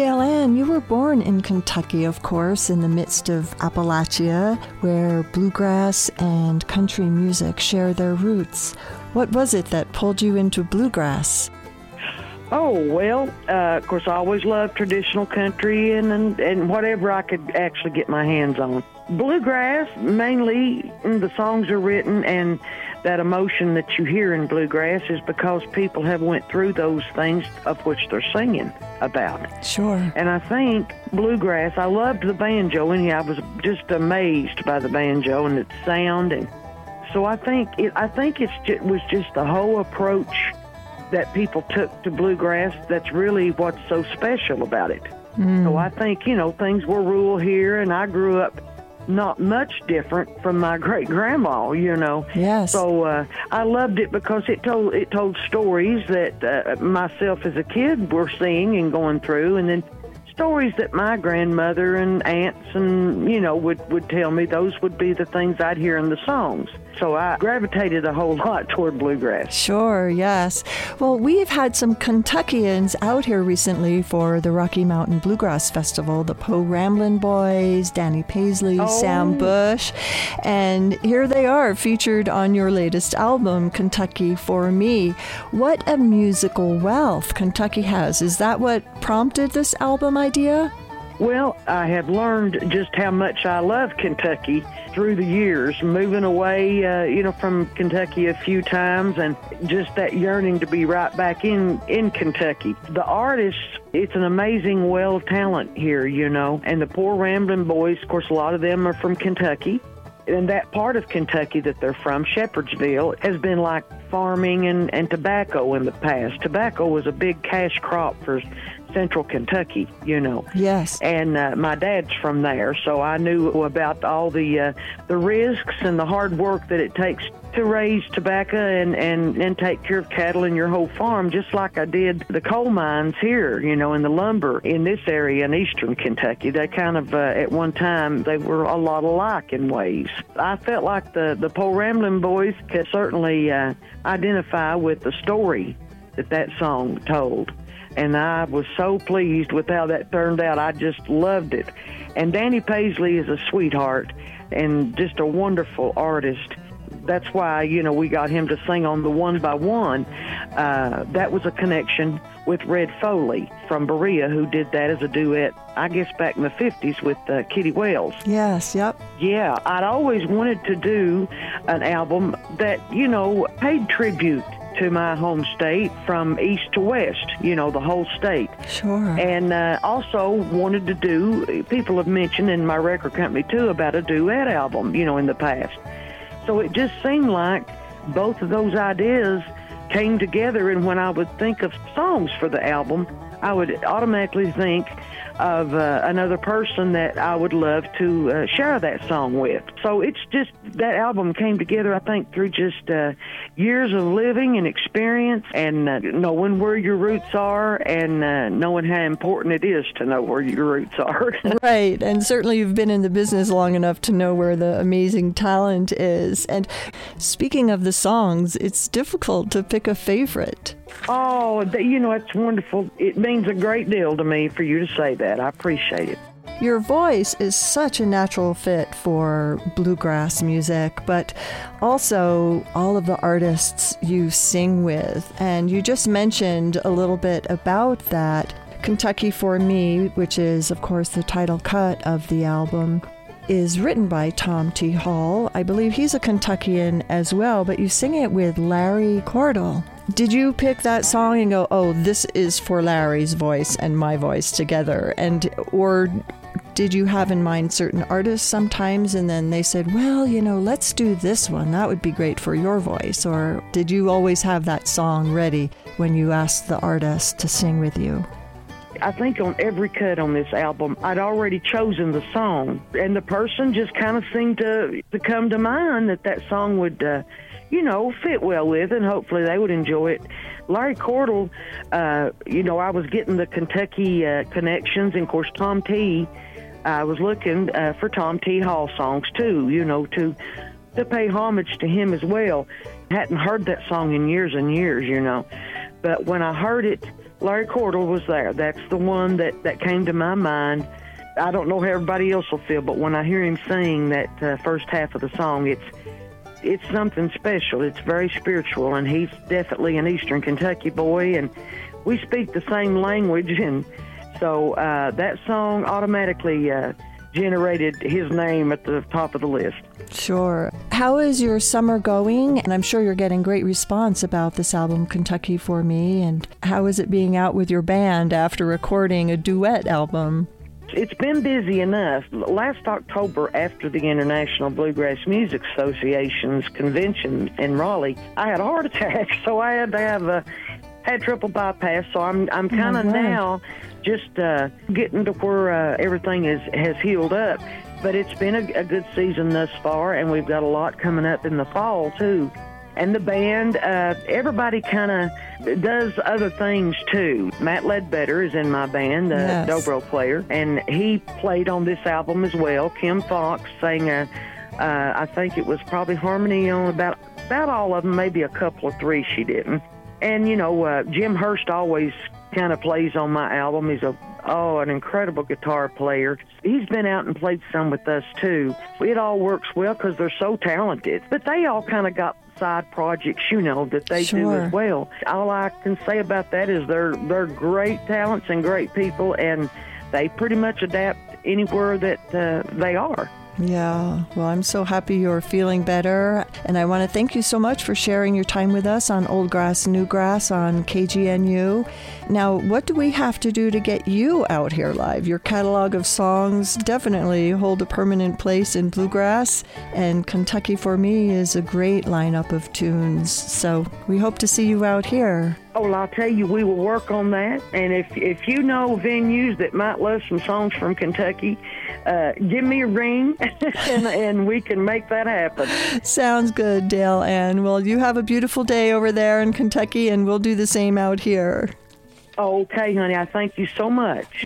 Dale Ann, you were born in Kentucky, of course, in the midst of Appalachia, where bluegrass and country music share their roots. What was it that pulled you into bluegrass? Oh well, uh, of course, I always loved traditional country and, and and whatever I could actually get my hands on. Bluegrass, mainly, mm, the songs are written and that emotion that you hear in bluegrass is because people have went through those things of which they're singing about. Sure. And I think bluegrass. I loved the banjo, and I was just amazed by the banjo and its sound. And so I think it. I think it's it was just the whole approach that people took to bluegrass. That's really what's so special about it. Mm. So I think you know things were rural here, and I grew up not much different from my great grandma, you know. Yes. So uh, I loved it because it told it told stories that uh, myself as a kid were seeing and going through, and then stories that my grandmother and aunts and you know would would tell me. Those would be the things I'd hear in the songs. So I gravitated a whole lot toward bluegrass. Sure, yes. Well, we've had some Kentuckians out here recently for the Rocky Mountain Bluegrass Festival the Po' Ramblin' Boys, Danny Paisley, Oh. Sam Bush. And here they are featured on your latest album, Kentucky for Me. What a musical wealth Kentucky has. Is that what prompted this album idea? Well, I have learned just how much I love Kentucky through the years, moving away, uh, you know, from Kentucky a few times, and just that yearning to be right back in in Kentucky. The artists, it's an amazing well of talent here, you know, and the Po' Ramblin' Boys. Of course, a lot of them are from Kentucky. And that part of Kentucky that they're from, Shepherdsville, has been like farming and, and tobacco in the past. Tobacco was a big cash crop for central Kentucky, you know Yes. and uh, my dad's from there, so I knew about all the uh, the risks and the hard work that it takes to raise tobacco and, and and take care of cattle in your whole farm, just like I did the coal mines here, you know, in the lumber in this area in eastern Kentucky. They kind of uh, at one time they were a lot alike in ways. I felt like the the Po' Ramblin' Boys could certainly uh, identify with the story that that song told and I was so pleased with how that turned out. I just loved it. And Danny Paisley is a sweetheart and just a wonderful artist. That's why, you know, we got him to sing on the One by One. Uh, that was a connection with Red Foley from Berea, who did that as a duet, I guess, back in the 50s with uh, Kitty Wells. Yes, yep. Yeah, I'd always wanted to do an album that, you know, paid tribute to my home state from east to west, you know, the whole state. Sure. And uh, also wanted to do, people have mentioned in my record company too about a duet album, you know, in the past. So it just seemed like both of those ideas came together. And when I would think of songs for the album, I would automatically think of uh, another person that I would love to uh, share that song with. So it's just that album came together, I think, through just uh, years of living and experience and uh, knowing where your roots are and uh, knowing how important it is to know where your roots are. Right, and certainly you've been in the business long enough to know where the amazing talent is. And speaking of the songs, it's difficult to pick a favorite. Oh, you know, it's wonderful. It means a great deal to me for you to say that. I appreciate it. Your voice is such a natural fit for bluegrass music, but also all of the artists you sing with. And you just mentioned a little bit about that. Kentucky for Me, which is, of course, the title cut of the album, is written by Tom T. Hall. I believe he's a Kentuckian as well, but you sing it with Larry Cordle. Did you pick that song and go, "Oh, this is for Larry's voice and my voice together," and or did you have in mind certain artists sometimes, and then they said, "Well, you know, let's do this one. That would be great for your voice," or did you always have that song ready when you asked the artist to sing with you? I think on every cut on this album, I'd already chosen the song, and the person just kind of seemed to to come to mind that that song would, uh, you know, fit well with, and hopefully they would enjoy it. Larry Cordle, uh, you know, I was getting the Kentucky uh, connections, and of course Tom T. I was looking uh, for Tom T. Hall songs too, you know, to to pay homage to him as well. Hadn't heard that song in years and years, you know. But when I heard it, Larry Cordle was there. That's the one that, that came to my mind. I don't know how everybody else will feel, but when I hear him sing that uh, first half of the song, it's it's something special. It's very spiritual, and he's definitely an Eastern Kentucky boy, and we speak the same language, and so uh, that song automatically uh, generated his name at the top of the list. Sure. How is your summer going? And I'm sure you're getting great response about this album, Kentucky for Me. And how is it being out with your band after recording a duet album? It's been busy enough. Last October, after the International Bluegrass Music Association's convention in Raleigh, I had a heart attack, so I had to have a had triple bypass. So I'm I'm kind of oh now just uh, getting to where uh, everything is has healed up. But it's been a, a good season thus far, and we've got a lot coming up in the fall too and the band, uh, everybody kind of does other things too. Matt Ledbetter is in my band, the yes. dobro player, and he played on this album as well. Kim Fox sang a, uh, I think it was probably harmony on about about all of them, maybe a couple or three she didn't. And you know, uh, Jim Hurst always kind of plays on my album. He's a oh, an incredible guitar player. He's been out and played some with us too. It all works well because they're so talented. But they all kind of got side projects, you know, that they sure. do as well. All I can say about that is they're they're great talents and great people, and they pretty much adapt anywhere that uh, they are. Yeah, well, I'm so happy you're feeling better. And I want to thank you so much for sharing your time with us on Old Grass, New Grass on KGNU. Now, what do we have to do to get you out here live? Your catalog of songs definitely hold a permanent place in bluegrass, and Kentucky for Me is a great lineup of tunes. So we hope to see you out here. Well, I'll tell you, we will work on that. And if if you know venues that might love some songs from Kentucky, uh, give me a ring, and, and we can make that happen. Sounds good, Dale Ann. Well, you have a beautiful day over there in Kentucky, and we'll do the same out here. Okay, honey. I thank you so much.